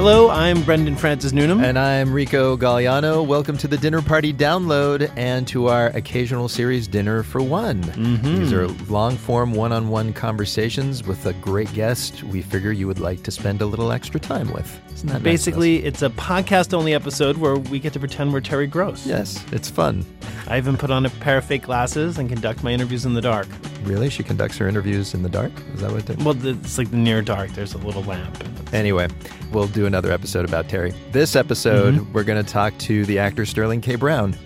Hello, I'm Brendan Francis Newnham. And I'm Rico Gagliano. Welcome to the Dinner Party Download and to our occasional series, Dinner for One. Mm-hmm. These are long form, one on one conversations with a great guest we figure you would like to spend a little extra time with. Isn't that nice? Basically, it's a podcast only episode where we get to pretend we're Terry Gross. Yes, it's fun. I even put on a pair of fake glasses and conduct my interviews in the dark. Really? She conducts her interviews in the dark? Is that what it Well, it's like the near dark. There's a little lamp. Anyway, we'll do another episode about Terry. This episode, Mm-hmm. we're going to talk to the actor Sterling K. Brown,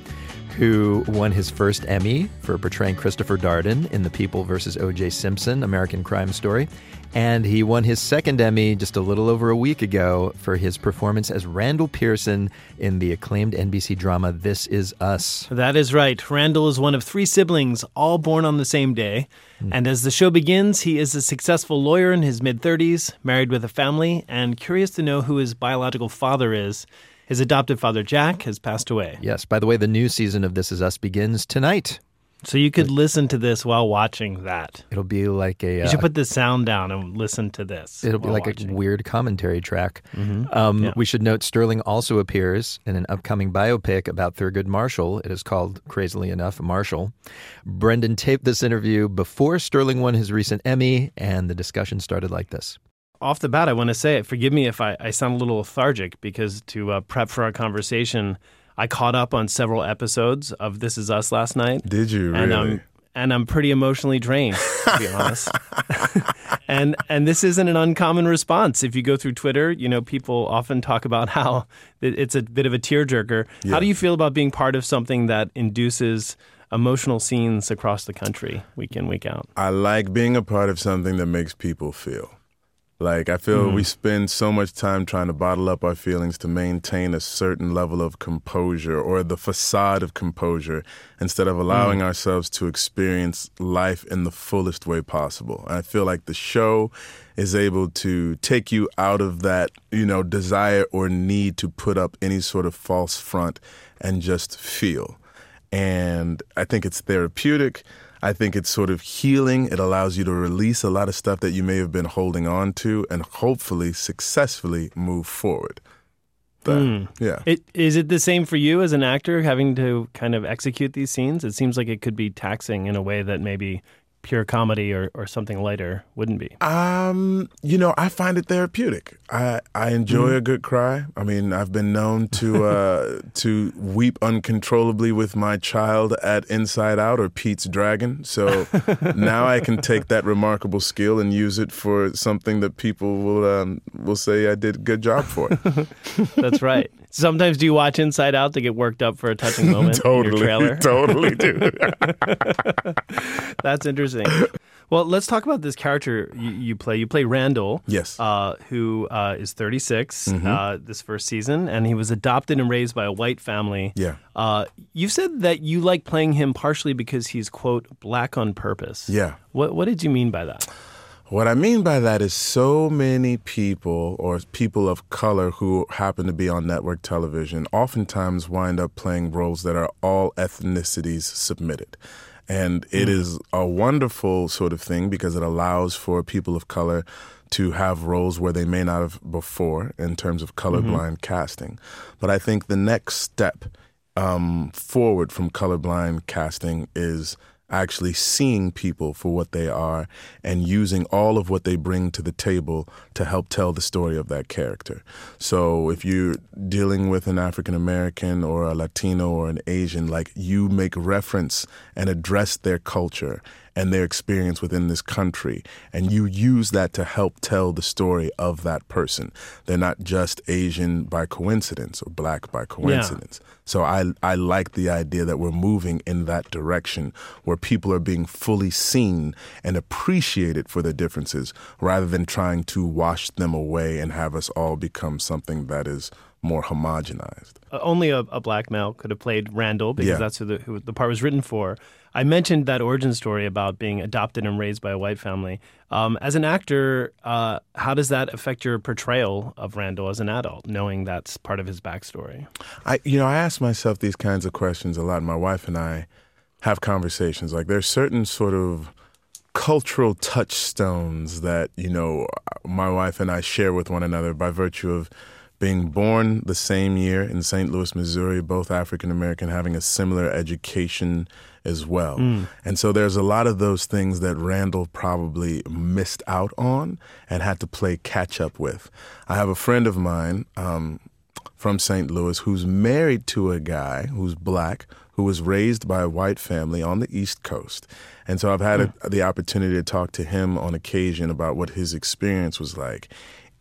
who won his first Emmy for portraying Christopher Darden in The People vs. O.J. Simpson, American Crime Story. And he won his second Emmy just a little over a week ago for his performance as Randall Pearson in the acclaimed NBC drama This Is Us. That is right. Randall is one of three siblings, all born on the same day. Hmm. And as the show begins, he is a successful lawyer in his mid 30s, married with a family, and curious to know who his biological father is. His adoptive father, Jack, has passed away. Yes, by the way, the new season of This Is Us begins tonight. So you could listen to this while watching that. It'll be like a. You uh, should put the sound down and listen to this. It'll be like watching. a weird commentary track. Um, Mm-hmm. Yeah. We should note Sterling also appears in an upcoming biopic about Thurgood Marshall. It is called, crazily enough, Marshall. Brendan taped this interview before Sterling won his recent Emmy, and the discussion started like this. Off the bat, I want to say, forgive me if I, I sound a little lethargic because to uh, prep for our conversation, I caught up on several episodes of This Is Us last night. Did you and really? I'm and I'm pretty emotionally drained, to be honest. and and this isn't an uncommon response. If you go through Twitter, you know people often talk about how it's a bit of a tearjerker. How do you feel about being part of something that induces emotional scenes across the country, week in week out? I like being a part of something that makes people feel. Like I feel we mm. spend so much time trying to bottle up our feelings to maintain a certain level of composure or the facade of composure instead of allowing mm. ourselves to experience life in the fullest way possible. And I feel like the show is able to take you out of that, you know, desire or need to put up any sort of false front and just feel. and I think it's therapeutic. I think it's sort of healing. It allows you to release a lot of stuff that you may have been holding on to and hopefully successfully move forward. That- hmm. Yeah. It, is it the same for you as an actor having to kind of execute these scenes? It seems like it could be taxing in a way that maybe pure comedy or, or something lighter wouldn't be. Um, you know, I find it therapeutic. I I enjoy a good cry. I mean, I've been known to uh to weep uncontrollably with my child at Inside Out or Pete's Dragon. So now I can take that remarkable skill and use it for something that people will um, will say I did a good job for. That's right. Sometimes do you watch Inside Out to get worked up for a touching moment trailer? totally do. That's interesting. Well, let's talk about this character you, you play. You play Randall. Yes. Uh, who uh, is 36 uh, this first season, and he was adopted and raised by a white family. Yeah. Uh, you said that you like playing him partially because he's, quote, black on purpose. Yeah. What, what did you mean by that? What I mean by that is so many people or people of color who happen to be on network television oftentimes wind up playing roles that are all ethnicities submitted. And it is a wonderful sort of thing because it allows for people of color to have roles where they may not have before in terms of colorblind casting. But I think the next step um, forward from colorblind casting is actually seeing people for what they are and using all of what they bring to the table to help tell the story of that character. So if you're dealing with an African American or a Latino or an Asian, like you make reference and address their culture and their experience within this country. And you use that to help tell the story of that person. They're not just Asian by coincidence or black by coincidence. So I, I like the idea that we're moving in that direction where people are being fully seen and appreciated for their differences rather than trying to wash them away and have us all become something that is more homogenized. Uh, only a, a black male could have played Randall because Yeah. that's who the, who the part was written for. I mentioned that origin story about being adopted and raised by a white family. Um, as an actor, uh, how does that affect your portrayal of Randall as an adult, knowing that's part of his backstory? I you know I ask myself these kinds of questions a lot. My wife and I have conversations. Like there's certain sort of cultural touchstones that you know my wife and I share with one another by virtue of being born the same year in St. Louis, Missouri, both African American, having a similar education as well. Mm. And so there's a lot of those things that Randall probably missed out on and had to play catch up with. I have a friend of mine um, from St. Louis who's married to a guy who's black who was raised by a white family on the East Coast. And so I've had mm. a, the opportunity to talk to him on occasion about what his experience was like.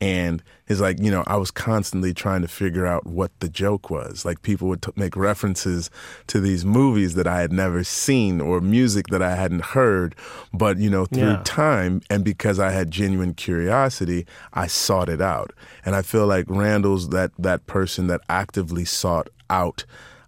And it's like, you know, I was constantly trying to figure out what the joke was. Like people would t- make references to these movies that I had never seen or music that I hadn't heard. But, you know, through yeah. time and because I had genuine curiosity, I sought it out. And I feel like Randall's that, that person that actively sought out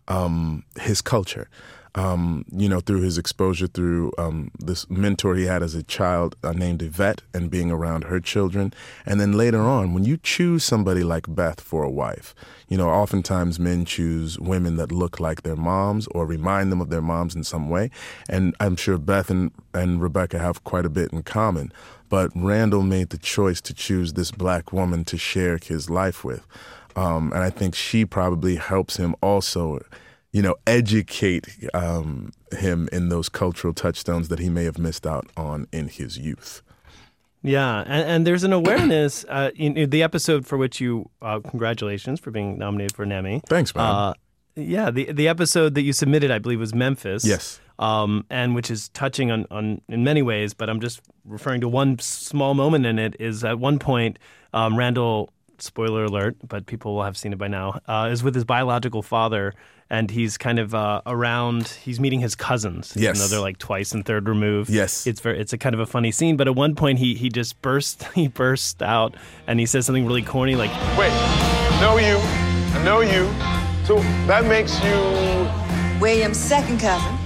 um, his culture um, you know, through his exposure through um, this mentor he had as a child uh, named Yvette and being around her children. And then later on, when you choose somebody like Beth for a wife, you know, oftentimes men choose women that look like their moms or remind them of their moms in some way. And I'm sure Beth and, and Rebecca have quite a bit in common. But Randall made the choice to choose this black woman to share his life with. Um, and I think she probably helps him also you know, educate um, him in those cultural touchstones that he may have missed out on in his youth. Yeah, and, and there's an awareness uh, in, in, the episode for which you uh, congratulations for being nominated for an Emmy. Thanks, man. Uh, yeah, the the episode that you submitted, I believe, was Memphis. Yes. Um, and which is touching on, on in many ways, but I'm just referring to one small moment in it. Is at one point, um, Randall spoiler alert, but people will have seen it by now, uh, is with his biological father, and he's kind of uh, around. He's meeting his cousins. Yes, even though they're like twice and third removed. Yes, it's very, it's a kind of a funny scene. But at one point, he he just burst he bursts out and he says something really corny like, "Wait, know you, I know you, so that makes you William's second cousin."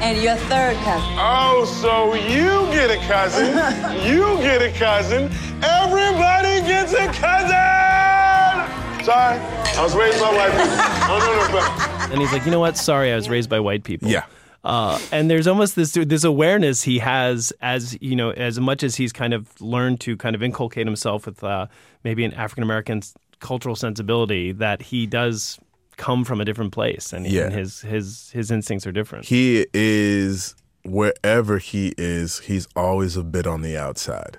And your third cousin. Oh, so you get a cousin. you get a cousin. Everybody gets a cousin! Sorry, I was raised by white people. Oh, no, no, no. And he's like, you know what? Sorry, I was raised by white people. Yeah. Uh, and there's almost this this awareness he has as you know as much as he's kind of learned to kind of inculcate himself with uh, maybe an African American cultural sensibility that he does come from a different place, and, yeah. and his his his instincts are different. He is wherever he is, he's always a bit on the outside.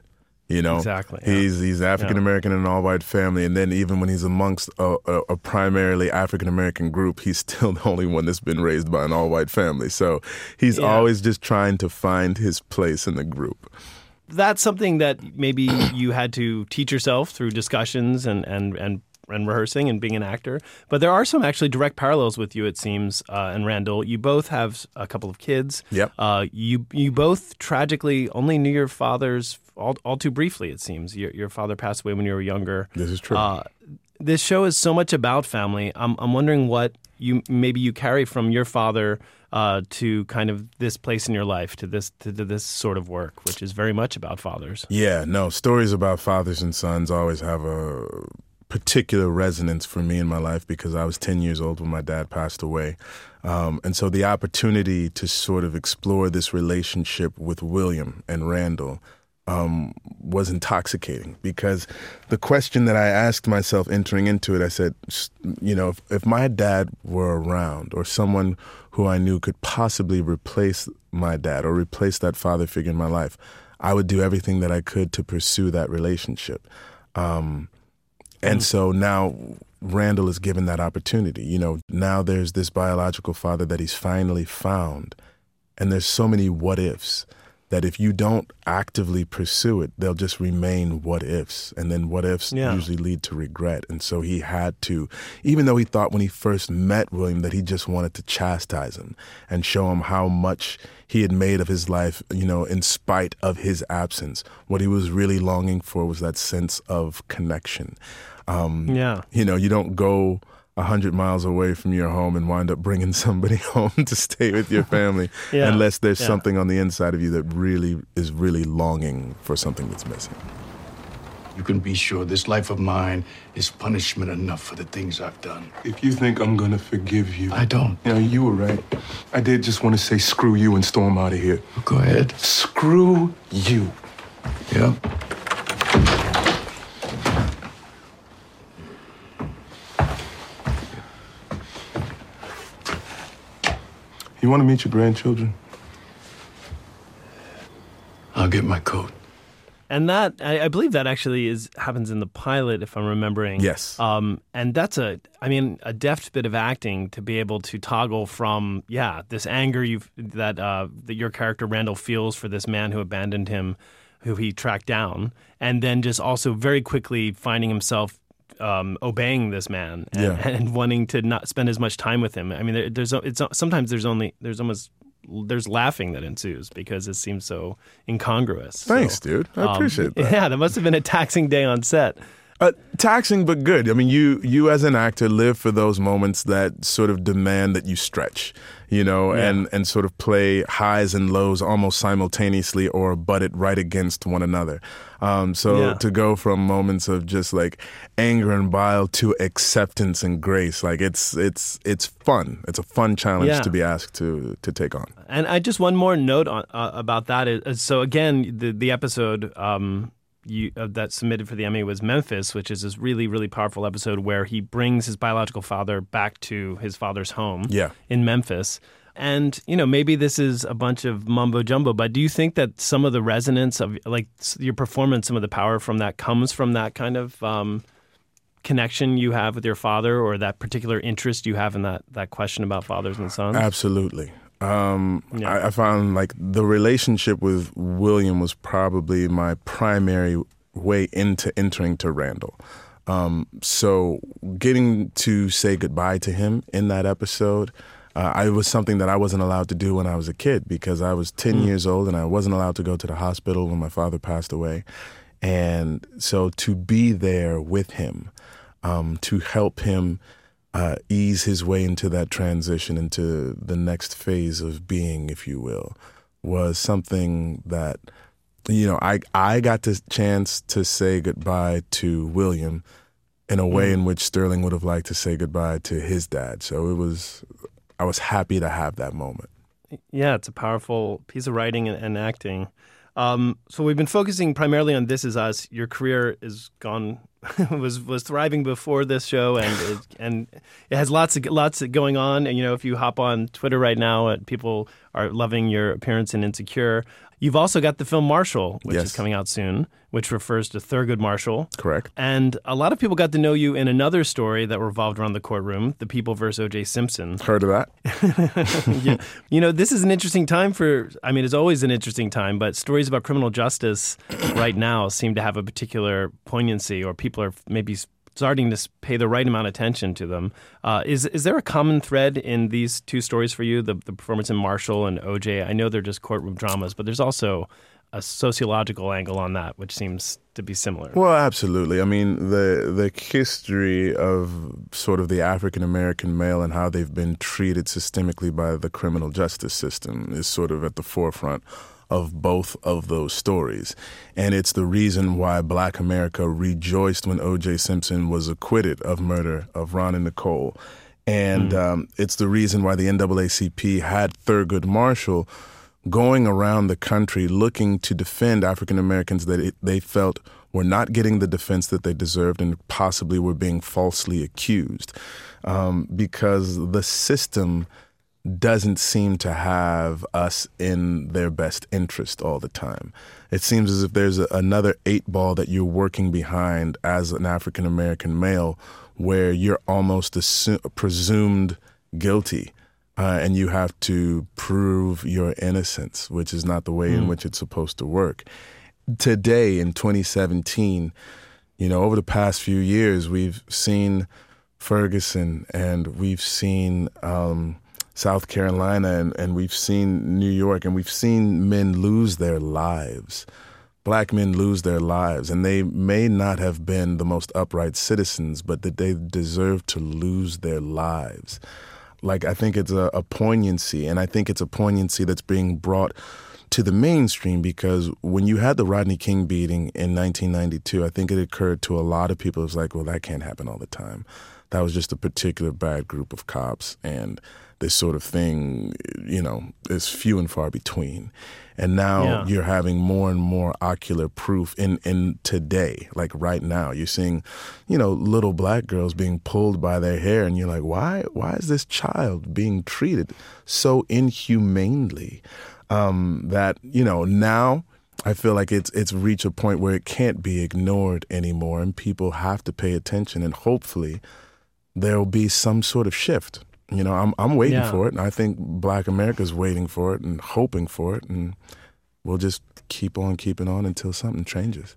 You know, exactly. Yeah. He's he's African American yeah. in an all white family, and then even when he's amongst a, a, a primarily African American group, he's still the only one that's been raised by an all white family. So he's yeah. always just trying to find his place in the group. That's something that maybe you had to teach yourself through discussions and and and and rehearsing and being an actor. But there are some actually direct parallels with you, it seems, uh, and Randall. You both have a couple of kids. Yep. Uh, you you both tragically only knew your fathers all, all too briefly. It seems your your father passed away when you were younger. This is true. Uh, this show is so much about family. I'm I'm wondering what you maybe you carry from your father. Uh, to kind of this place in your life, to this to, to, this sort of work, which is very much about fathers. Yeah, no, stories about fathers and sons always have a particular resonance for me in my life because I was 10 years old when my dad passed away. Um, and so the opportunity to sort of explore this relationship with William and Randall um, was intoxicating because the question that I asked myself entering into it, I said, you know, if, if my dad were around or someone who I knew could possibly replace my dad or replace that father figure in my life, I would do everything that I could to pursue that relationship. Um, and mm. so now Randall is given that opportunity. You know, now there's this biological father that he's finally found. And there's so many what ifs that if you don't actively pursue it, they'll just remain what ifs. And then what ifs yeah. usually lead to regret. And so he had to, even though he thought when he first met William that he just wanted to chastise him and show him how much he had made of his life, you know, in spite of his absence, what he was really longing for was that sense of connection. Um, yeah. You know, you don't go a hundred miles away from your home and wind up bringing somebody home to stay with your family yeah. unless there's yeah. something on the inside of you that really is really longing for something that's missing. You can be sure this life of mine is punishment enough for the things I've done. If you think I'm gonna forgive you, I don't. You know, you were right. I did just want to say screw you and storm out of here. Go ahead. Screw you. Yeah. You want to meet your grandchildren? I'll get my coat. And that I, I believe that actually is happens in the pilot, if I'm remembering. Yes. Um, and that's a, I mean, a deft bit of acting to be able to toggle from, yeah, this anger you that uh, that your character Randall feels for this man who abandoned him, who he tracked down, and then just also very quickly finding himself um, obeying this man and, Yeah. and wanting to not spend as much time with him. I mean, there, there's it's sometimes there's only there's almost there's laughing that ensues because it seems so incongruous. So, Thanks, dude. I um, appreciate that. Yeah, that must have been a taxing day on set. Uh, taxing but good. I mean, you you as an actor live for those moments that sort of demand that you stretch, you know, Yeah. and and sort of play highs and lows almost simultaneously or butt it right against one another. Um, so Yeah. to go from moments of just like anger and bile to acceptance and grace, like it's it's it's fun. It's a fun challenge Yeah. to be asked to to take on. And I just one more note on, uh, about that is is- so again the the episode um, you uh, that submitted for the Emmy was Memphis, which is this really really powerful episode where he brings his biological father back to his father's home Yeah. in Memphis. And you know maybe this is a bunch of mumbo jumbo, but do you think that some of the resonance of like your performance, some of the power from that comes from that kind of um, connection you have with your father, or that particular interest you have in that that question about fathers and sons? Absolutely. Um, Yeah. I, I found like the relationship with William was probably my primary way into entering to Randall. Um, so getting to say goodbye to him in that episode, uh, I was something that I wasn't allowed to do when I was a kid because I was 10 years old and I wasn't allowed to go to the hospital when my father passed away. And so to be there with him, um, to help him uh, ease his way into that transition into the next phase of being, if you will, was something that you know I I got the chance to say goodbye to William in a way in which Sterling would have liked to say goodbye to his dad. So it was I was happy to have that moment. Yeah, it's a powerful piece of writing and, and acting. Um, so we've been focusing primarily on This Is Us. Your career is gone was was thriving before this show, and it, and it has lots of lots of going on. And you know, if you hop on Twitter right now, uh, people are loving your appearance in Insecure. You've also got the film Marshall, which Yes. is coming out soon, which refers to Thurgood Marshall. Correct. And a lot of people got to know you in another story that revolved around the courtroom, The People versus O.J. Simpson. Heard of that? yeah. You know, this is an interesting time for, I mean, it's always an interesting time, but stories about criminal justice right now seem to have a particular poignancy, or people are maybe starting to pay the right amount of attention to them. Uh, is, is there a common thread in these two stories for you, the, the performance in Marshall and OJ? I know they're just courtroom dramas, but there's also a sociological angle on that, which seems to be similar. Well, absolutely. I mean, the the history of sort of the African American male and how they've been treated systemically by the criminal justice system is sort of at the forefront of both of those stories. And it's the reason why black America rejoiced when O.J. Simpson was acquitted of murder of Ron and Nicole. And um, it's the reason why the NAACP had Thurgood Marshall going around the country looking to defend African Americans that it, they felt were not getting the defense that they deserved and possibly were being falsely accused um, because the system doesn't seem to have us in their best interest all the time. It seems as if there's a, another eight ball that you're working behind as an African American male where you're almost presumed guilty uh, and you have to prove your innocence, which is not the way in which it's supposed to work. Today, in 2017, you know, over the past few years, we've seen Ferguson and we've seen um, South Carolina and, and we've seen New York and we've seen men lose their lives. Black men lose their lives, and they may not have been the most upright citizens, but that they deserve to lose their lives like I think it's a, a poignancy, and I think it's a poignancy that's being brought to the mainstream because when you had the Rodney King beating in 1992, I think it occurred to a lot of people. It was like, well, that can't happen all the time. That was just a particular bad group of cops, and this sort of thing, you know, is few and far between. And now Yeah. you're having more and more ocular proof in, in today, like right now. You're seeing, you know, little black girls being pulled by their hair, and you're like, why why is this child being treated so inhumanely? Um, that, you know, now I feel like it's it's reached a point where it can't be ignored anymore and people have to pay attention and hopefully there'll be some sort of shift. You know, I'm I'm waiting Yeah. for it, and I think Black America's waiting for it and hoping for it, and we'll just keep on keeping on until something changes.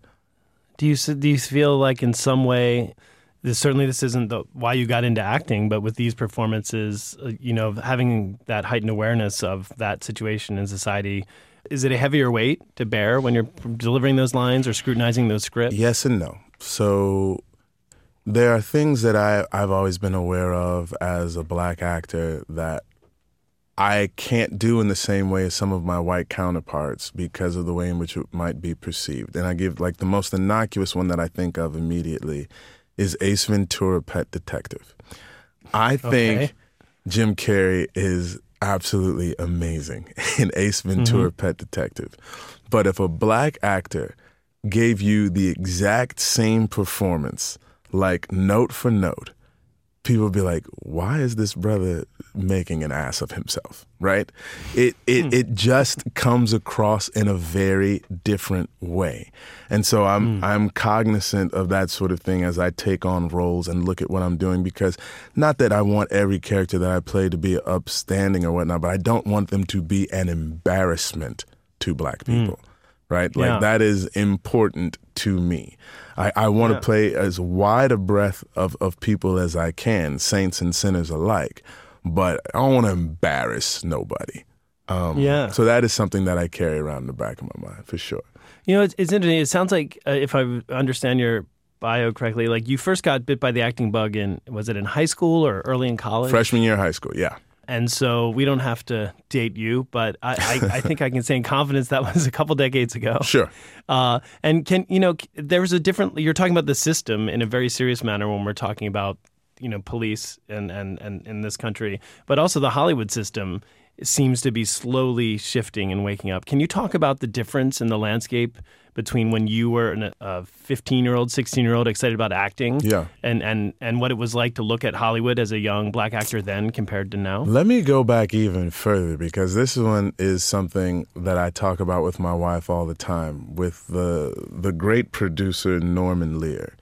Do you do you feel like in some way, this certainly this isn't the, why you got into acting, but with these performances, uh, you know, having that heightened awareness of that situation in society, is it a heavier weight to bear when you're delivering those lines or scrutinizing those scripts? Yes and no. So there are things that I I've always been aware of as a black actor that I can't do in the same way as some of my white counterparts because of the way in which it might be perceived. And I give like the most innocuous one that I think of immediately is Ace Ventura Pet Detective. I think Okay. Jim Carrey is absolutely amazing in Ace Ventura mm-hmm. Pet Detective. But if a black actor gave you the exact same performance, like note for note, people would be like, "Why is this brother making an ass of himself?" Right? It it hmm. it just comes across in a very different way, and so I'm hmm. I'm cognizant of that sort of thing as I take on roles and look at what I'm doing because not that I want every character that I play to be upstanding or whatnot, but I don't want them to be an embarrassment to black hmm. people. Right? Like Yeah. that is important to me. I, I want to Yeah. play as wide a breadth of, of people as I can, saints and sinners alike. But I don't want to embarrass nobody. Um, Yeah. So that is something that I carry around in the back of my mind for sure. You know, it's, it's interesting. It sounds like, uh, if I understand your bio correctly, like you first got bit by the acting bug in, was it in high school or early in college? Freshman year of high school, yeah. And so we don't have to date you, but I, I, I think I can say in confidence that was a couple decades ago. Sure. Uh, and can you know there was a different. You're talking about the system in a very serious manner when we're talking about you know police and and and in this country, but also the Hollywood system seems to be slowly shifting and waking up. Can you talk about the difference in the landscape between when you were an- a 15 year old, 16 year old excited about acting, Yeah. and and and what it was like to look at Hollywood as a young black actor then compared to now? Let me go back even further because this one is something that I talk about with my wife all the time with the the great producer Norman Lear.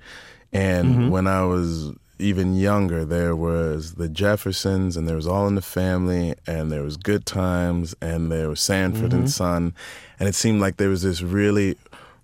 And mm-hmm. when I was even younger, there was the Jeffersons, and there was All in the Family, and there was Good Times, and there was Sanford and mm-hmm. Son, and it seemed like there was this really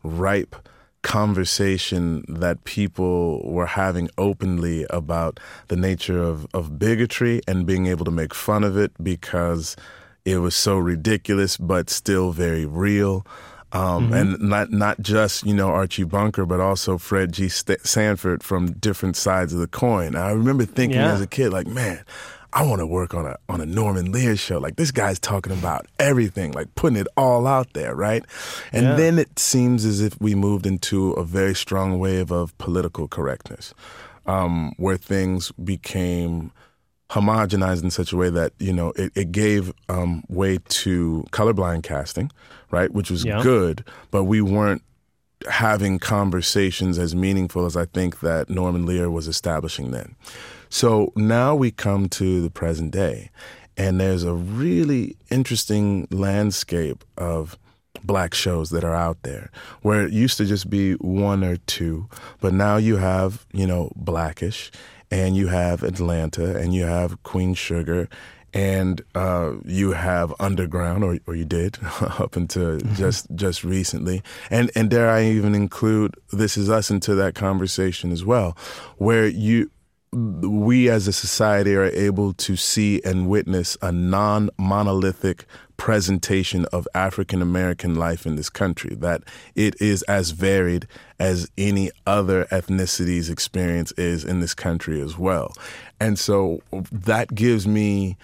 ripe conversation that people were having openly about the nature of, of bigotry and being able to make fun of it because it was so ridiculous but still very real. Um, And not not just you know Archie Bunker, but also Fred G. St- Sanford from different sides of the coin. I remember thinking Yeah. as a kid, like, man, I want to work on a on a Norman Lear show. Like this guy's talking about everything, like putting it all out there, right? And Yeah. then it seems as if we moved into a very strong wave of political correctness, um, where things became homogenized in such a way that you know it, it gave um, way to colorblind casting, right, which was Yeah. good, but we weren't having conversations as meaningful as I think that Norman Lear was establishing then. So now we come to the present day, and there's a really interesting landscape of black shows that are out there where it used to just be one or two, but now you have, you know, Blackish, and you have Atlanta, and you have Queen Sugar. And uh, you have underground, or, or you did up until just just recently, and and dare I even include This Is Us into that conversation as well, where you we as a society are able to see and witness a non monolithic presentation of African American life in this country, that it is as varied as any other ethnicity's experience is in this country as well. And so that gives me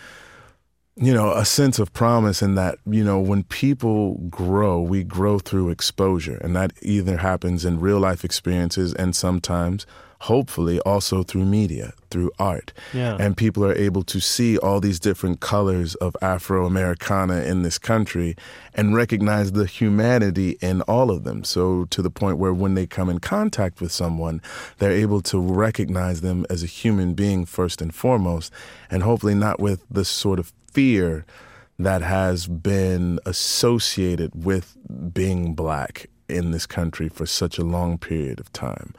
you know, a sense of promise in that, you know, when people grow, we grow through exposure. And that either happens in real life experiences and sometimes, hopefully, also through media, through art. Yeah. And people are able to see all these different colors of Afro Americana in this country and recognize the humanity in all of them. So, to the point where when they come in contact with someone, they're able to recognize them as a human being first and foremost, and hopefully not with the sort of fear that has been associated with being black in this country for such a long period of time.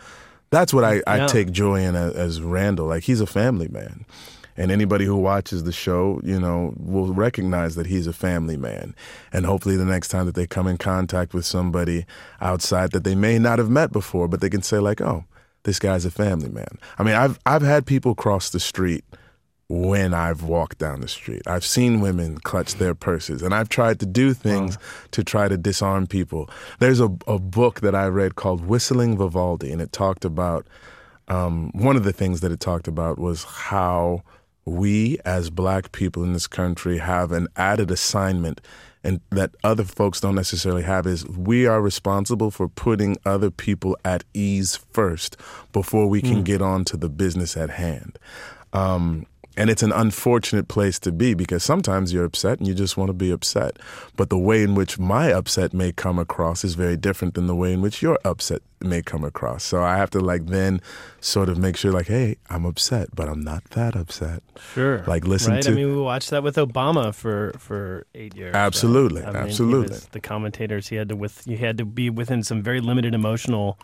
That's what I, I Yeah. take joy in as, as Randall. Like he's a family man. And anybody who watches the show, you know, will recognize that he's a family man. And hopefully the next time that they come in contact with somebody outside that they may not have met before, but they can say like, "Oh, this guy's a family man." I mean, I've I've had people cross the street when I've walked down the street. I've seen women clutch their purses, and I've tried to do things to try to disarm people. There's a, a book that I read called Whistling Vivaldi, and it talked about um, one of the things that it talked about was how we as black people in this country have an added assignment and that other folks don't necessarily have is we are responsible for putting other people at ease first before we can get on to the business at hand. Um, and it's an unfortunate place to be because sometimes you're upset and you just want to be upset. But the way in which my upset may come across is very different than the way in which your upset may come across. So I have to like then sort of make sure like, hey, I'm upset, but I'm not that upset. Sure. Like, listen right? to- I mean, we watched that with Obama for for eight years. Absolutely, I mean, absolutely. the commentators, he had to with he had to be within some very limited emotional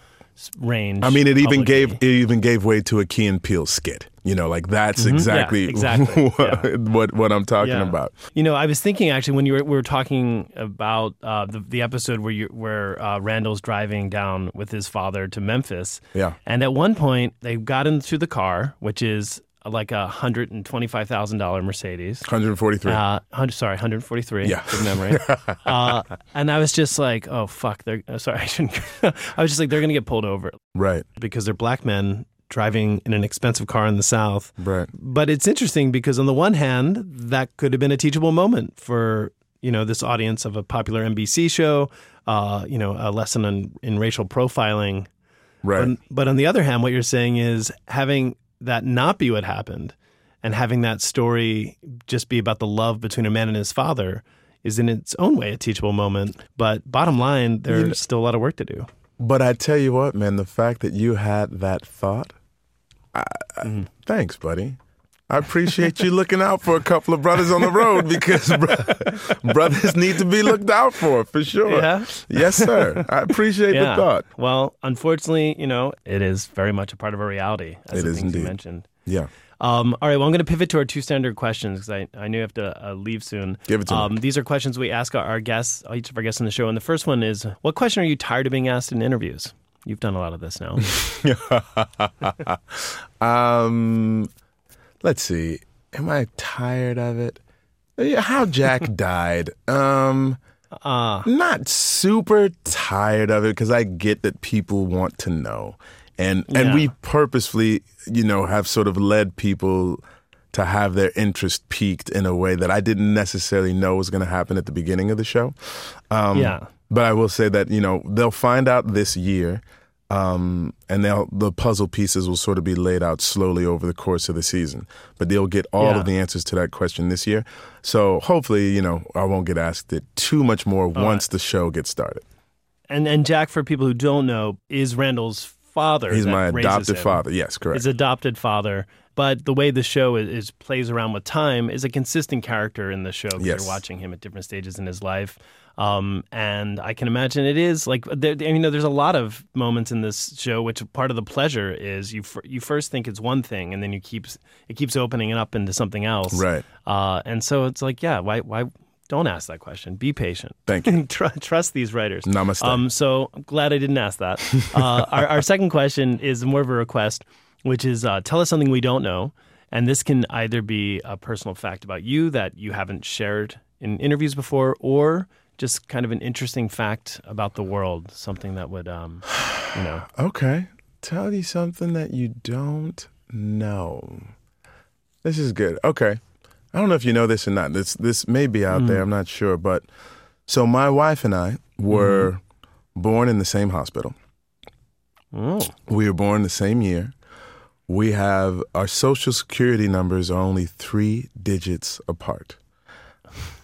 range. I mean, it even publicly. gave it even gave way to a Key and Peele skit. You know, like that's exactly, exactly, what, yeah. what what I'm talking Yeah. about. You know, I was thinking actually when you were, we were talking about uh, the the episode where you where uh, Randall's driving down with his father to Memphis. Yeah. And at one point, they got into the car, which is like a hundred and twenty five thousand dollar Mercedes. 143. Uh, hundred, sorry, 143. Yeah. Good memory. uh, and I was just like, oh, fuck. They're, uh, sorry, I shouldn't. I was just like, they're going to get pulled over right, because they're black men driving in an expensive car in the South. right. But it's interesting because on the one hand, that could have been a teachable moment for, you know, this audience of a popular NBC show, uh, you know, a lesson on, in racial profiling. Right. But, but on the other hand, what you're saying is having that not be what happened and having that story just be about the love between a man and his father is in its own way a teachable moment. But bottom line, there's still a lot of work to do. But I tell you what, man, the fact that you had that thought, I, I- mm-hmm. thanks, buddy. I appreciate you looking out for a couple of brothers on the road because bro- brothers need to be looked out for, for sure. Yeah? Yes, sir. I appreciate the thought. Well, unfortunately, you know, it is very much a part of our reality, as It the is things you indeed. mentioned. Yeah. Um, all right, well, I'm going to pivot to our two standard questions because I, I knew you have to uh, leave soon. Give it to me. um, These are questions we ask our, our guests, each of our guests on the show. And the first one is What question are you tired of being asked in interviews? You've done a lot of this now. Um, let's see. Am I tired of it? How Jack died. Um, Uh, not super tired of it because I get that people want to know, and and we purposefully, you know, have sort of led people to have their interest piqued in a way that I didn't necessarily know was going to happen at the beginning of the show. Um, Yeah. But I will say that you know they'll find out this year, um, and they'll the puzzle pieces will sort of be laid out slowly over the course of the season. But they'll get all Yeah. of the answers to that question this year. So hopefully, you know, I won't get asked it too much more once the show gets started. and, and Jack, for people who don't know, is Randall's father. He's my adopted father. Yes, correct. His adopted father. But the way the show is, is plays around with time is a consistent character in the show. 'cause Yes. You're watching him at different stages in his life. Um, and I can imagine it is like there, I mean, you know, there's a lot of moments in this show which part of the pleasure is you fir- you first think it's one thing and then you keeps it keeps opening it up into something else. Right. Uh, and so it's like, yeah, why why don't ask that question? Be patient. Thank you. Tr- trust these writers. Namaste. Um, so I'm glad I didn't ask that. Uh, our, our second question is more of a request, which is uh, tell us something we don't know. And this can either be a personal fact about you that you haven't shared in interviews before, or just kind of an interesting fact about the world, something that would, um, you know. Okay. Tell you something that you don't know. This is good. Okay. I don't know if you know this or not. This this may be out there. I'm not sure, but so my wife and I were born in the same hospital. Oh. We were born the same year. We have our social security numbers are only three digits apart.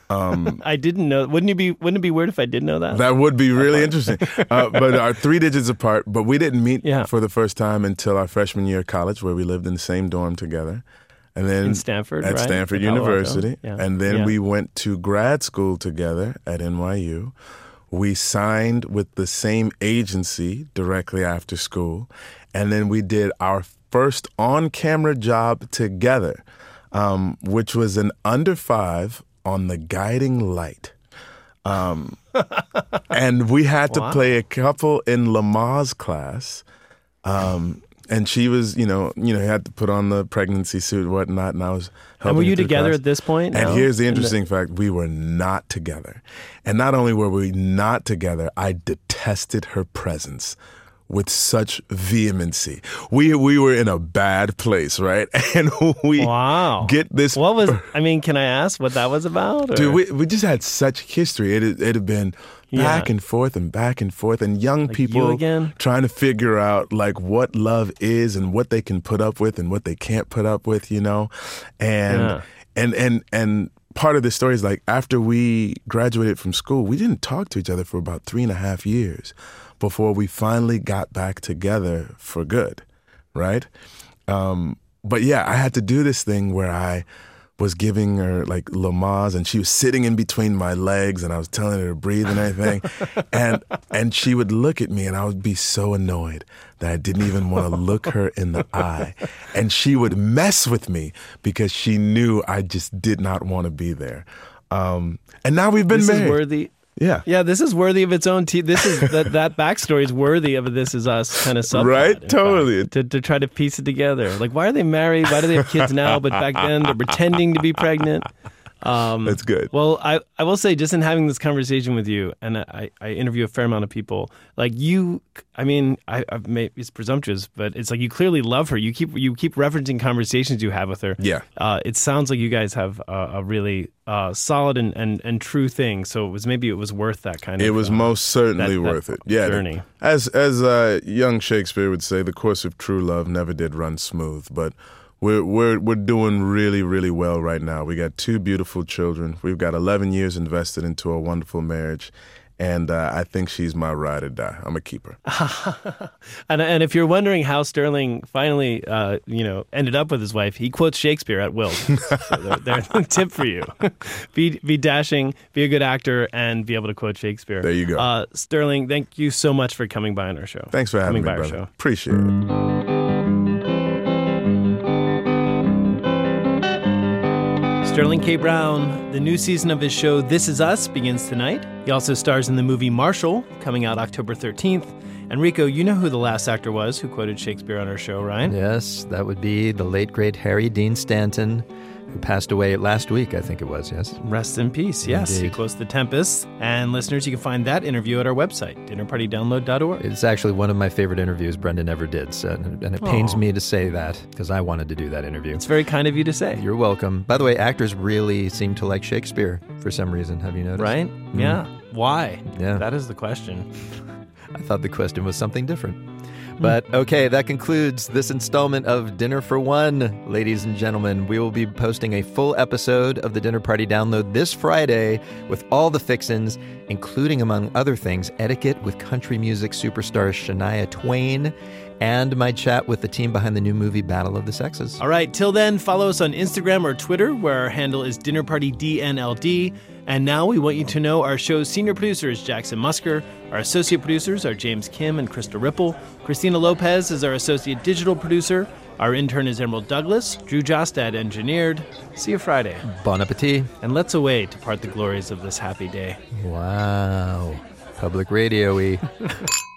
I didn't know. Wouldn't it be? Wouldn't it be weird if I did know that? That would be really interesting. Uh, but our three digits apart. But we didn't meet Yeah. for the first time until our freshman year of college, where we lived in the same dorm together. And then In Stanford, at right? Stanford University, Yeah. and then Yeah. we went to grad school together at NYU. We signed with the same agency directly after school, and then we did our first on-camera job together, um, which was an under five on the guiding light. Um, and we had to Wow. play a couple in Lamaze class. Um, and she was, you know, you know, had to put on the pregnancy suit and whatnot, and I was helping. and were you together class. at this point? And now? here's the In interesting fact: we were not together. And not only were we not together, I detested her presence with such vehemency. We we were in a bad place, right? And we Wow. get this. What was? I mean, can I ask what that was about? or- Dude, we, we just had such history. It it had been back Yeah. and forth and back and forth, and young Like you people again? trying to figure out like what love is and what they can put up with and what they can't put up with, you know, and Yeah. and and and part of the story is like after we graduated from school, we didn't talk to each other for about three and a half years before we finally got back together for good, right? Um, but yeah, I had to do this thing where I was giving her like Lamaze and she was sitting in between my legs and I was telling her to breathe and everything. and and she would look at me and I would be so annoyed that I didn't even want to look her in the eye. And she would mess with me because she knew I just did not want to be there. Um, and now we've been this married. is worthy. Yeah. Yeah, this is worthy of its own. Te- this is that that backstory is worthy of a "This Is Us" kind of subplot. Right? in fact, Totally. to to try to piece it together. Like, why are they married? Why do they have kids now? But back then, they're pretending to be pregnant. Um, That's good. Well, I, I will say, just in having this conversation with you, and I, I interview a fair amount of people, like you, I mean, I, I've made, it's presumptuous, but it's like you clearly love her. You keep you keep referencing conversations you have with her. Yeah. Uh, it sounds like you guys have a, a really uh, solid and, and, and true thing. So it was maybe it was worth that kind of. It was uh, most certainly that- that worth it. Yeah. journey. As as uh, young Shakespeare would say, the course of true love never did run smooth, but we're we're we're doing really really well right now. We got two beautiful children. We've got 11 years invested into a wonderful marriage. And uh, I think she's my ride or die. I'm a keeper. And, and if you're wondering how Sterling finally, uh, you know, ended up with his wife, he quotes Shakespeare at will. so there, there's a tip for you: be be dashing, be a good actor, and be able to quote Shakespeare. There you go. Uh, Sterling, thank you so much for coming by on our show. Thanks for having coming me, by our brother. show. Appreciate it. Sterling K. Brown, the new season of his show This Is Us begins tonight. He also stars in the movie Marshall, coming out October 13th. Enrico, you know who the last actor was who quoted Shakespeare on our show, right? Yes, that would be the late great Harry Dean Stanton, passed away last week, I think it was, yes. Rest in peace. Yes, he Indeed. quotes The Tempest. And listeners, you can find that interview at our website, dinnerpartydownload.org. It's actually one of my favorite interviews Brendan ever did, so, and it pains Aw. me to say that because I wanted to do that interview. It's very kind of you to say, You're welcome. By the way, actors really seem to like Shakespeare for some reason. Have you noticed? right? Mm. Yeah. Why? Yeah. That is the question. I thought the question was something different. But okay, that concludes this installment of Dinner for One. Ladies and gentlemen, we will be posting a full episode of the Dinner Party Download this Friday with all the fixins, including, among other things, etiquette with country music superstar Shania Twain and my chat with the team behind the new movie Battle of the Sexes. All right, till then, follow us on Instagram or Twitter, where our handle is DinnerPartyDNLD. And now we want you to know our show's senior producer is Jackson Musker. Our associate producers are James Kim and Krista Ripple. Christina Lopez is our associate digital producer. Our intern is Emerald Douglas. Drew Jostad engineered. See you Friday. Bon appetit. And let's away to part the glories of this happy day. Wow. Public radio y.